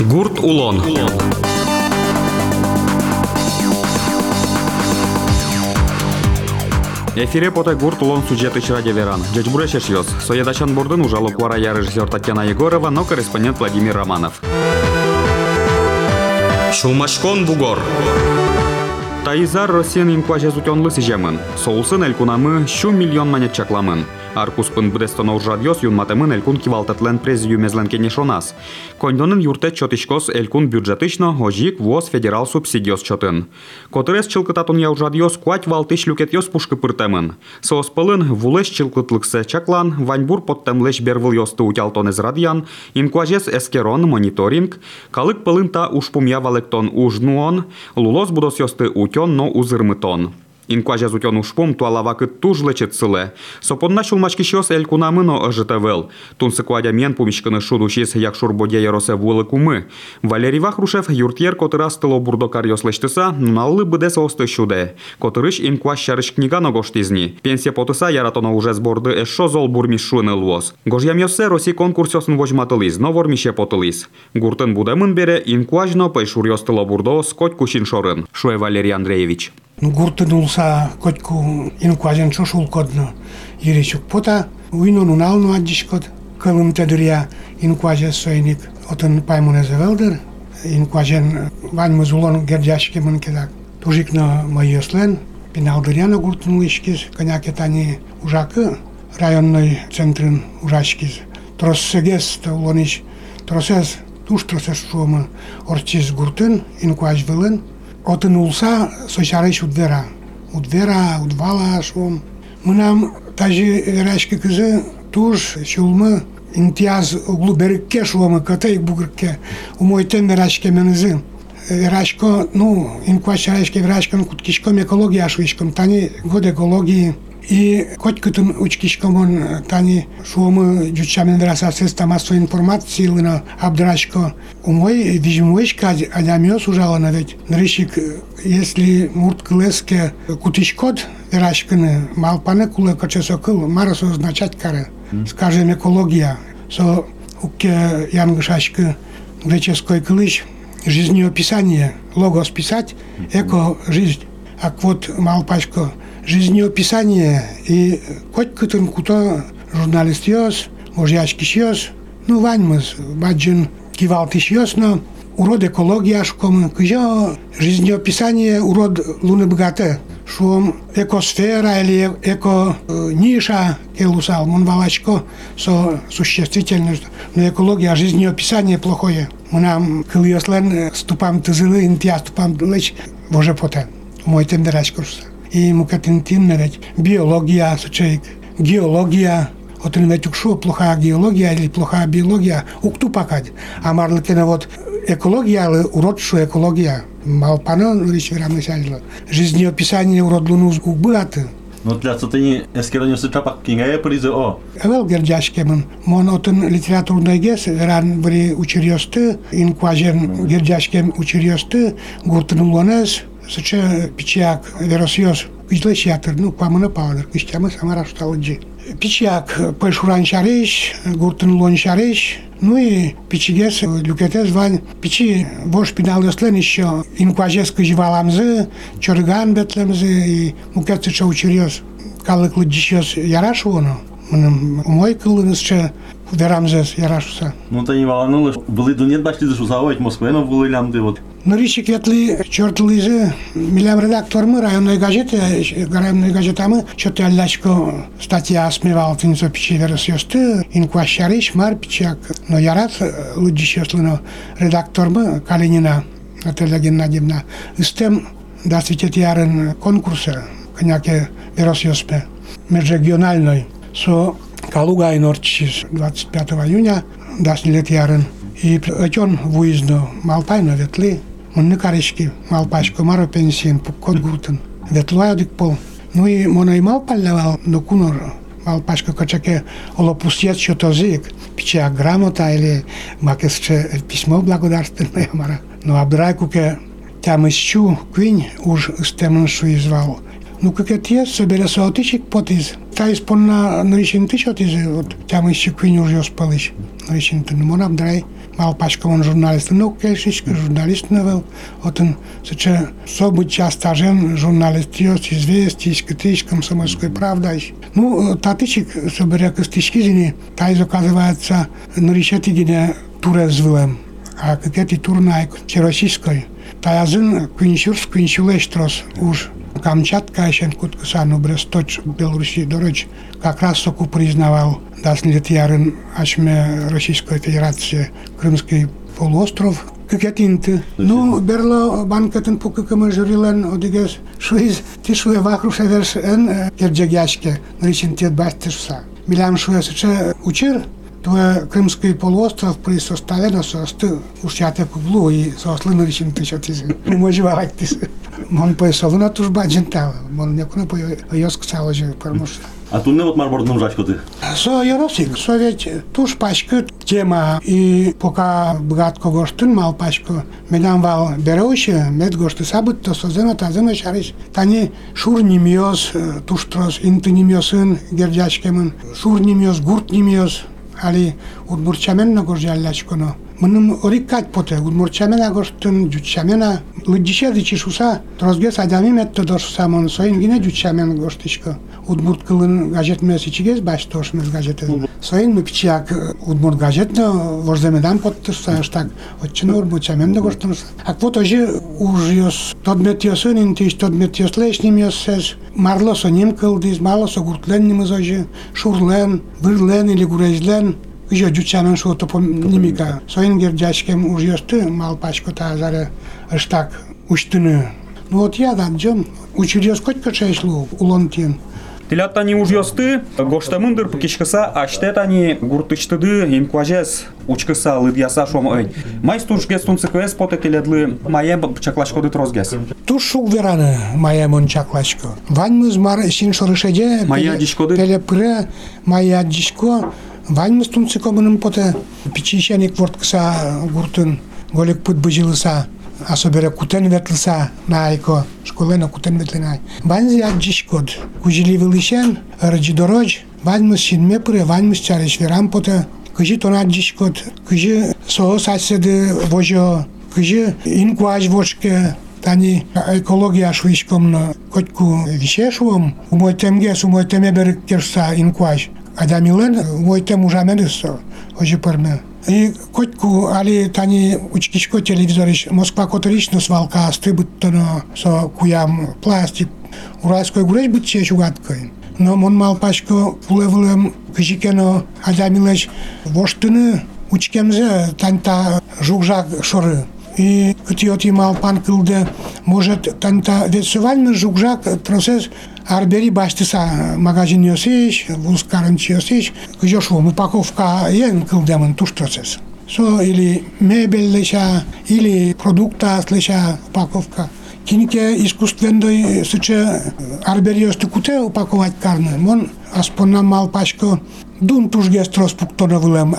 Гурт Улон. Эфире поте гурт улон сюжеты ради веран. Джеч бурешеш йос. Соедачан бурдын ужало куара я режиссер Татьяна Егорова, но корреспондент Владимир Романов. Шумашкон бугор. Таизар Россиян инкважа зутёнлы сижемын. Соулсын элькунамы шу миллион манет чакламын. Аркуспын бдестон оржадьос юнматемын элькун кивалтетлен президиумезлен кенешонас. Кондонын юрте чотишкос элькун бюджетично ожик воз федерал субсидиос чотын. Которес чылкытатун яужадьос куать валтыш люкетьос пушкы пыртемын. Сооспылын вулеш чылкытлыксе чаклан, ваньбур подтемлеш бервыл йосты утялтон эзрадьян, инкважес эскерон мониторинг, калык пылын та ушпум явалектон ужнуон, лулос будос йосты утен но узырмытон. Инкважа зутен ушпом туалавакы туж лечет сыле. Сопонна шулмачки щос эль кунамыно ожитавел. Тунсы кладя мен пумичканы шудушис як шурбоде яросе вулы кумы. Валерий Вахрушев юртьер котыра стыло бурдо карьос лештыса, наллы быдес осты шуде. Котырыш инкваш шарыш книга но гоштизни. Пенсия потыса яратоно уже сборды эшо зол бурмиш шуны лвоз. Гожьям йосе роси конкурсёсын вожматылиз, но вормише потылиз. Гуртын будемын бере инкважно пайшур йостыло бурдо скоть кушин шорын. Шуе Валерий Андреевич. гуртынулса котку инукважен шошулкодно иричук пота уино нуналну аджишкот кылымте дыря инукваже сойник отын паймуне завелдер инукважен вань мазулон гердяшки мынкедак тужикна майослен пинал дыряна гуртынулышкиз конякетани ужакы районной центрын ужашкиз. Троссегес улониш тросес туш тросес шуома орчиз гуртын инукваж вылын Отын улса сочарыш удвера. Удвера, удвала шум. Мынам тажи верашки кызы туш шулмы интияз углу берекке шулмы катайк бугрке. Умойтен верашке менызы. Верашко, ну, инкваш верашке верашкан куткишком экология шуишком. Тани год экологии И хоть кытын учкишкомон тани шуомы жучамен вераса средства массовой информации лына абдрашко умой вижимойшка адямиос ужалана ведь. Нрышик если мурт клеске кутишкот верашканы малпане куле кочесокыл марасо означать кары скажем экология. Со уке янгышашкы греческой кылыш жизнеописание логос писать эко жизнь. А вот малпачко жизнеописание и хоть кытын куто журналист йос, можяшки йос, ну ваньмыз, баджин кивалтиш йос, но урод экология шкомы, кыжо жизнеописание урод луны богаты, шум экосфера или эко ниша келусал, мон валачко со существительность, но экология жизнеописание плохое. Мы нам кылыслен ступам тызылы, интия ступам лечь, боже поте. Мой тендераш курса и мукатинтин ведь биология, сучейк, геология, Отын ведь укшу плохая геология или плохая биология, укту покать. А марлыкена вот экология, уродшу экология. Малпано лишь верам начало. Жизнеописание уродлуну убыаты. Но для сатани эскероню сычапак кингая призы о. Эвел гердяшкемын. Мон отын литературный гес, ран ври учерьосты, инкважен гердяшкем учерьосты, гуртын улонез, Сыча пичак веросиос кыжлыш ятыр, ну, памына павадыр, кыштямы самара шталыджи. Пичак пешуран шареш, гуртын лон шареш, ну и пичигес люкетес вань, пичи бош пинал яслен еще инкважес кыжваламзы, чорган бетлемзы, и мукетсы чо учерьез. Калык лыджишес ярашу оно. Мыным умой кылынысча верамзес ярашуса. Ну, то не волнуло, были дунет башли за шузавать Москве, но были лямды вот. Нырищик ятли чертылызы милям редактормы районной газеты, районной газетамы, что-то аллачко статья смевал тынцо пичи версиосты, инкващариш мар пичак. Но ярат лыджиш яслыно редактормы Калинина Наталья Геннадьевна. Истем да светит ярын конкурса, коняке версиоспе, межрегиональной. Со Калуга и Норчис 25 июня даст лет ярын. И отен выездно Малпайно ветли, Онны карешки малпашко маро пенсиен пуккот гуртын. Ветлуадик пол. Ну и мона и мал паллявал, но кунор малпашко кочаке олопустец что-то зик. Пича грамота или макесче письмо благодарственное мара. Но абдрайкуке там исчу квинь уж стемн шуизвал. Ну как это есть, собере соотичек потиз. Та исполна наречен ты что ты вот там исчу квинь уж спалыш. Наречен ты, ну мон абдрай Мал пачкамон журналист. Ну келшичка журналист навел. Отын сыча события стажен журналист ёс известий скатыш комсомольской правда ну татычик соберя костички зини тайз оказывается на решете гине туре звылем. А какие турнайк российской? Таязын кынчурс кынчулештрос уж Камчатка, еще Куткасану, Бресточ, Белоруссии, Дороч, как раз соку признавал даст лет ярын Ашме Российской Федерации Крымский полуостров. Кекетинты. Ну, берло банкатын пукыкымы жюрилен одигес шуиз тишуе вахру шеверш эн керджегяшке наричен тет бастишса. Милям шуе сыче учир, Твой Крымский полуостров при составе на состы ушяте кублу и сослы наричен тысячи. Не може варать тысячи. Мон поясову на туж баджентал. Мон некуна по йоск цало же промышля. А тут не вот марборд нуждачко ты. Со Яросик, со ведь туж пачка тема и пока богатко гоштын мал пачку медам вал береуще, мед гошты сабыт то со зема та зема шариш. Тани шур немиоз, туш трос инты немиосын гердячкемын, шур немиоз, гурт علی اون برچمن نگرژه علش کنه Мыным орик кать поте, удмурчамена гоштын, джучамена, лыджича дичиш уса, трозге садами метто дош самон соин гине джучамен гоштишко. Удмурт кылын гаджет мес ичигез баш тош мес гаджетен. Соин мы пичак удмурт гаджет, но вождемедан поттырса, штак, отчин урмурчамен да гоштын. А кво тоже ужиос, тот метиос унин тиш, тот метиос лешним йос сез, марло со ним кылдиз, мало со гуртлен нимыз ожи, шурлен, вырлен или гурезлен, Ujo djuçanën shu të po nimika. Sojnë ngjer gjashkem u jështë mal pashko ta zare ështak. Ну вот я да, джем, училес хоть качайшлу, улонтин. Тилаттани ужьосты, гоштамындыр пыкичкыса, аштетани гуртычтыды, имкуажес, учкыса, лыдьяса шом ой. Май стуршгес тунцыквес поте теледлы, мае розгес. Туш шук вераны мае мон чаклашко. Вань мыз мар син шорышеде, мая дишкоды, пеле пре, мая дишко, Ваньмыз тунсыко бұным поты, пичищенек вортқыса гуртын, голек пыт бұжилыса, особенно кутен ветлса найко, школена кутен ветленай. Ванзи аджишкод, кужили вилишен, раджи дорож, ваньмыз шинмепыры, ваньмыз чарыш верам поты, кыжи тона аджишкод, кыжи соос аседы вожо, кыжи инкуаж вошке, тани экология швишком котку вишешуом, умойтемге сумойтеме берік керса инкуаж. Адамилен, умой тем ужамедысо, ожи перме. И котку али тани учкишко телевизориш Москва которично свалка стыбыттано со куям пластик уральской гуреш бит че шугаткой. Но мон мал пачко пулевлем кыжикено адамилеш воштыны учкемзе танта жукжак шоры. И кытиоти мал пан кылды может танта ветсувальны жукжак процесс арбери башты са магазин јосиш, лускарен јосиш, кјош во паковка ен кыл демон туштосес. Со или мебел леша, или продукта леша паковка. Кинке искуствен дој суче арбериости куте упаковат карне. Мон аспона мал пашко дун туш тужге строс пуктона да вылем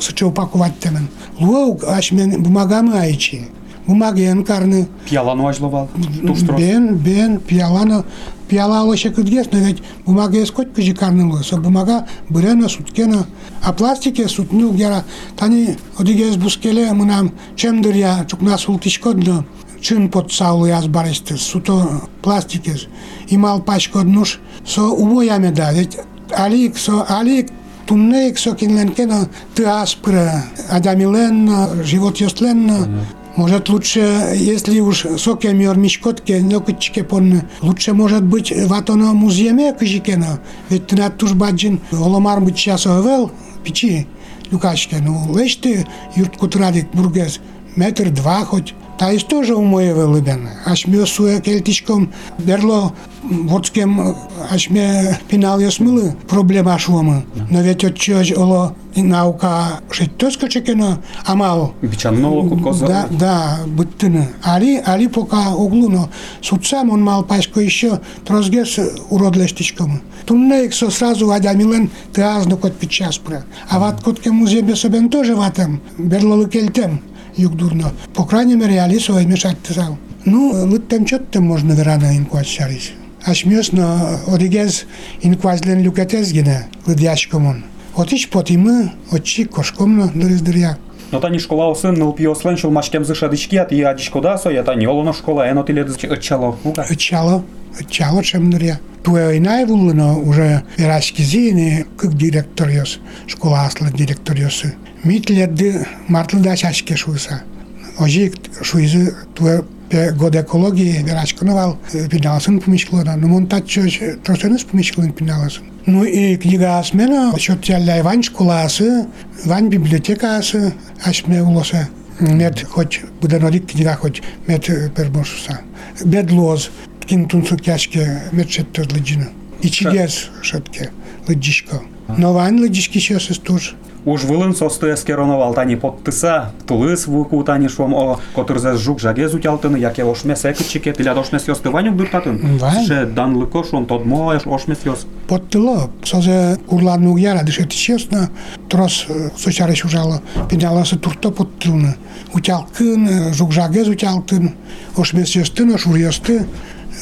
се че упаковат темен. Луаук аш мен бумагамы ајчи. Бумаген карны. Пьялану ажловал. Туш трос. Бен, бен, пиалана, пиала лоше кыдгес, но ведь бумага ескоть кыжи карнылы, со бумага бырена суткена, а пластике сутню гера, тани одигес бускеле мынам чемдыр я чукна султишкодно, чын под саулы аз баресты, суто пластикес, имал пачкоднуш, со умояме да, ведь алик, со алик, туннеик со кинленкена ты аспра, адамилен, живот ёстлен, может лучше, если уж соки мир мишкотке, нокочке пон, лучше может быть в атоно муземе кыжикена. Ведь ты на туш баджин оломар быть час овел, печи, люкашке, ну лечты юрт кутрадик бургез, метр два хоть. Та есть тоже у моей вылыбен. Аж мне суе кельтичком берло водским, аж мне пинал я смылы проблема шумы. Но ведь от чего оло и наука жить то скачекено, а мало. Бичанно кокоза. Да, да, быттыны. Али, али пока углу, но судсам он мал пачко еще трозгес уродлештичком. Туннейк со сразу адамилен ты азну кот пичас пра. А ват котке музей бесобен тоже ватем, берлолы кельтем югдурно. По крайней мере, али свой мешать тысал. Ну, лыттем чоттем можно верана инкуаз шарить. Аж мёсно оригез инкуазлен люкетез гине, лыдяшкомон. Отич потимы, отчи кошкомно дырыздыря. Но тани школа осын ныл пиослен шул машкем зышадычки ат и адичко да со я тани олоно школа эно тиле отчало. Ну-ка. Чало, чало чемныря. Туе иная вуллыно уже верашки зини, как директор ёс, школа аслы директор ёсы. Митлерди мартлыда чашке шуйса. Ожик шуйзы туе пе год экологии верашканывал пиналсын помешклына. Ну мон татчо тросеныс помешклын пиналсын. Ну и книга Асмена, счет тялля Вань школасы, Вань библиотекасы, Асме улоса. Мет хоть буденодик книга хоть мет пермошуса. Бед лоз, кин тунсу кяшке мет шеттер лыджина. И чигес шетке лыджишко. Но Вань лыджишки сейчас туж. Уж вылын состы эскероновал тани подтыса, тулыс вуку тани шом о, котырзе жук жаге зутялтыны, яке ошмес экчике, тиля ошмес ёсты ванюк дыртатын. Вань. Ше дан лыко шон тодмо ошмес ёс. Поттыло, созе курларну яра дышет честно, трос сочарыш ужало, пеняласы турто поттылны. Утялкын, жукжагез утялтын, ошмес ёстын, ошур ёсты,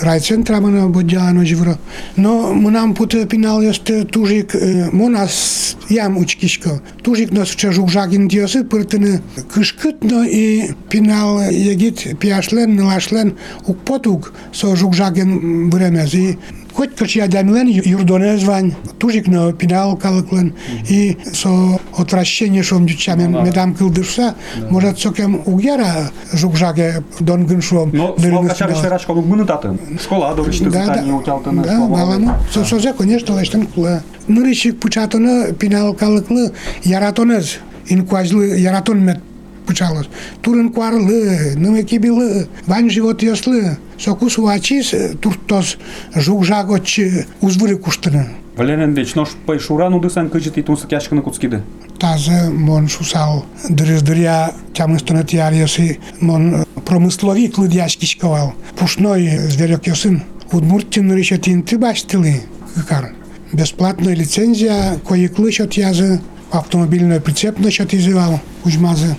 raicentra mână Budeanu și vreo. No, mânam pută pinal este tujic e, monas jam uçkişka. Tujic nos ce jugjac in diosi pârtână câșcât no i pinal egit piașlen, nălașlen uc potug so jugjac in. Хоть Кырчиадамилен юрдонезвань, тужикно пинал калыклын, и со отвращение шом дючами медам кылдышса, может сокем угяра жукжаге донгын шом. Но слово качар еще раз, как мы нататын. Школа дорышты, здание утялтаны, школа. Да, балану. Созе, конечно, лаштан кула. Нырышик пучатыны пинал калыклы яратонез. Инкуазлы яратон мет puțeală. Turâncoară lă, nămechibi lă, bani životios lă. Со кусу ачис э, туртос жугжагоч узвыры куштыны. Валерий Андреевич, но пай шурану дысан кычит и тунса кяшкана куцкиды. Тазы мон шусал дырыздыря тямы стонат ярьесы мон э, промысловик лыдяшкичковал. Пушной э, зверек ёсын. Удмуртин решетин ты баштылы. Кар. Бесплатная лицензия, кое-клы от язы, автомобильную прицеп насчет изывал, ужмазы.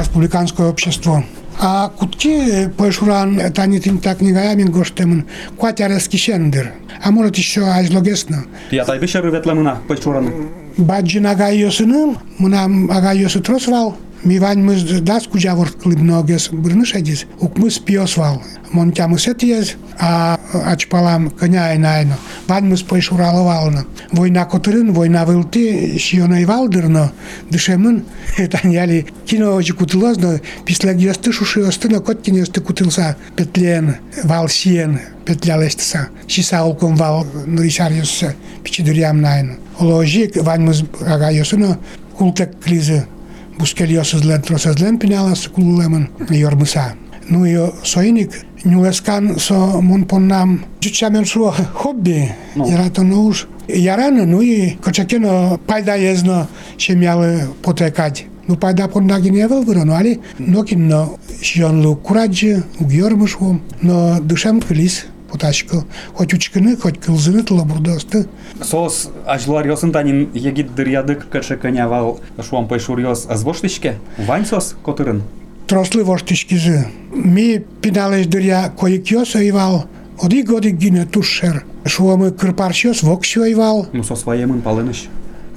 Республиканское общество. А кутки пошуран, это не тим так не гаямин гоштемын, кватярский шендер. А может еще ажлогесно. Я тай бешер ветле мына пайшураны. Баджин агайосыным, мына агайосы тросвал, ми вань мыз дас кужавор клыбногес бұрныш әдіз, укмыз пиосвал. Мон тямыс етиез, а ачпалам коня айнайно. Вань мыз пайшуралывалны. Война котырын, война вылты, шионой валдырно, дышемын, таняли кино очи кутылозно, після гьосты шуши остыно, кот кинесты кутылса, петлен, вал сиен, петля лестса, шиса олком вал ныришар ёсса, пичидырям найно. Оложик, вань мыз агайосыно, култек кризы, buskeliosus len trosas len pinallas kululeman jormusa. Nu jo soinik niuleskan so mun ponnam jutsamion suo hobby no. yra to nauż. Jaran nu i koczekino pajda jezno się miały potekać. Nu pajda ponnagi nie wylwyro, no ale nokin no sion lu kuradzi, ugiormuszłom, no dyszem klis. Хоть учкыны, хоть кылзыны тылабурдосты. Сос ажлар ёсын танин егит дырядык кыршы коня вал шуам пайшур ёс азвоштышке. Вань сос котырын. тросли воштишкизы. Ми пиналеш дыря коик йос ойвал, оди годи гине тушер. Шуамы кырпаршиос вокши ойвал. Ну сос ваемын палыныш.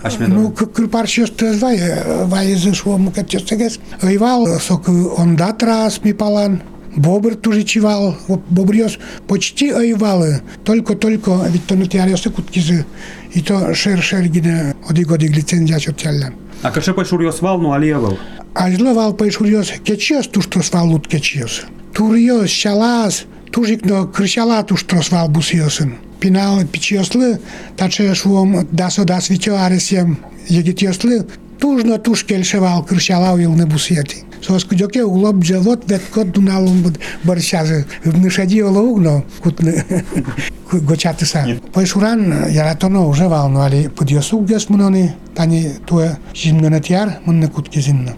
Ашмедо. Ну, к- кырпаршиос тез вай, вайызы шуамы катчестегес. Ойвал, сок онда трас ми палан. Бобр тоже чивал, бобриос почти ойвалы, только-только, ведь то нутиариосы куткизы, и то шер-шер гине оди годи лицензия чотяллян. А кыршы пайшур ёс вал ну алия вал. Ажловал пайшурьос кечиос туштрос валут кечиос. Турьос шалас, тужикно крышала туштрос вал бусиосын. Пинал пичиослы, таче шуом дасо дас вичо аресем тужно туш кельшевал крышала уилны бусиети. Сос кудёке углоб джавот вет кот дуналун буд баршазы. Внышади олоугно кутны гочатыса. Пайшуран яратоно уже валну, али подьосук гес мунони, тани туе жимнонетяр мунны кутки зимно.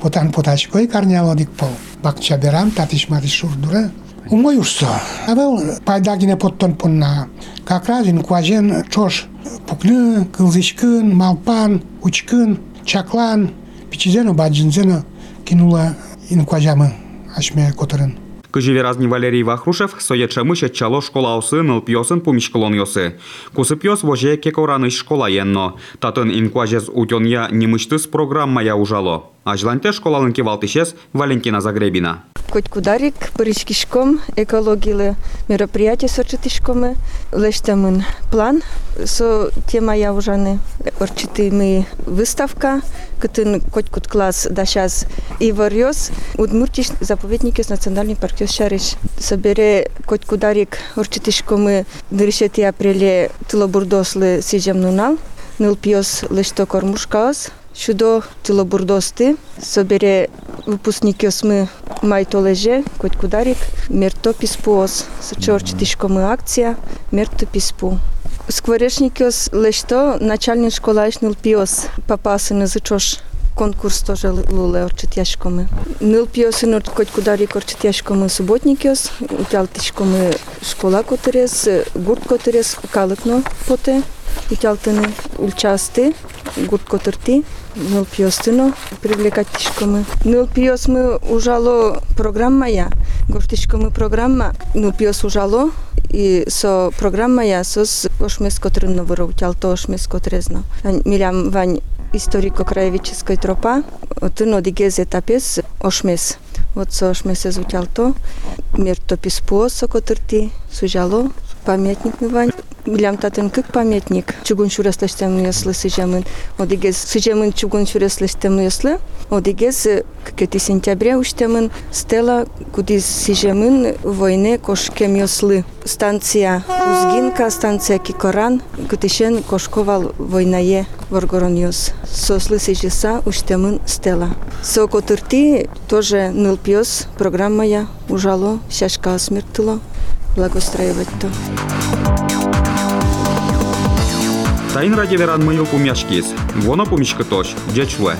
Потан потачкой карняло дик пол. Бакча берам, татиш матиш шурдура. Умой ушсо. Авел пайдагине поттон понна. Как раз инкуажен чош. Пукны, кылзышкын, малпан, учкын, чаклан. Пичизено баджинзено кинула инкуажамы ашме котырын. Кыжеверазни Валерий Вахрушев соечемы чало школа осы нылпиосын пумишколон йосы. Кусыпиос воже кекораныш школа енно. Татын инкуажез утонья немыштыс программая ужало. Ажланте школалын кевалтышес Валентина Загребина. Коть Кударик, Боричкишком, экологилы мероприятия сочетишкомы, лештамын план, со тема я ужаны, орчитыми выставка, кытын коть кут класс да сейчас и варьос, удмуртиш заповедники с национальный парк шариш. Собере коть Кударик, орчитишкомы, дыришети апреле тылобурдослы сижем нунал, нылпиос лешто кормушкаос, Щодо тілобурдости, собере випускники осми майтолеже, коть кударік, мертопіс пуос, сочорчитишкоми акція, мертопіс пу. Скворечникос лешто, начальник школа ешнил піос, папасини зачош конкурс тоже луле орчитяшкоми. Нил піосин коть кударік орчитяшкоми суботникос, утялтишкоми школа котерес, гурт котерес, каликно поте, утялтини ульчасти, гурт котирти, нил піостино, привлекатишкоми. Нил піосми ужало програма я, гоштишкоми програма, нил піос ужало, і со програма я сос ошмес котринно вироутял, то ошмес котрезно. Милям вань историко-краеведческой тропа, тыно дигез етапес ошмес. Вот со ошмесе звучал то, мир топис пуосо котырти, сужало, памятник ми вань. Билям татын кык памятник. Чугун шуреслештем яслы сыжамын. Одигез сыжамын чугун шуреслештем яслы. Одигез кети сентября уштемын стела куди сыжамын войне кошкем яслы. Станция Узгинка, станция Кикоран, кытишен кошковал войнае Воргороньос. Сослы сыжеса уштемын стела. Со котырти тоже нылпиос программа я ужало, шашка смертило. Благостроивать то. Тайн ради веран мыйыл пумяшкис. Вона пумишка тош, джечле.